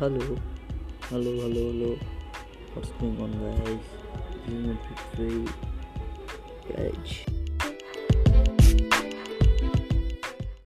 hello hello hello hello what's going on guys? This is my free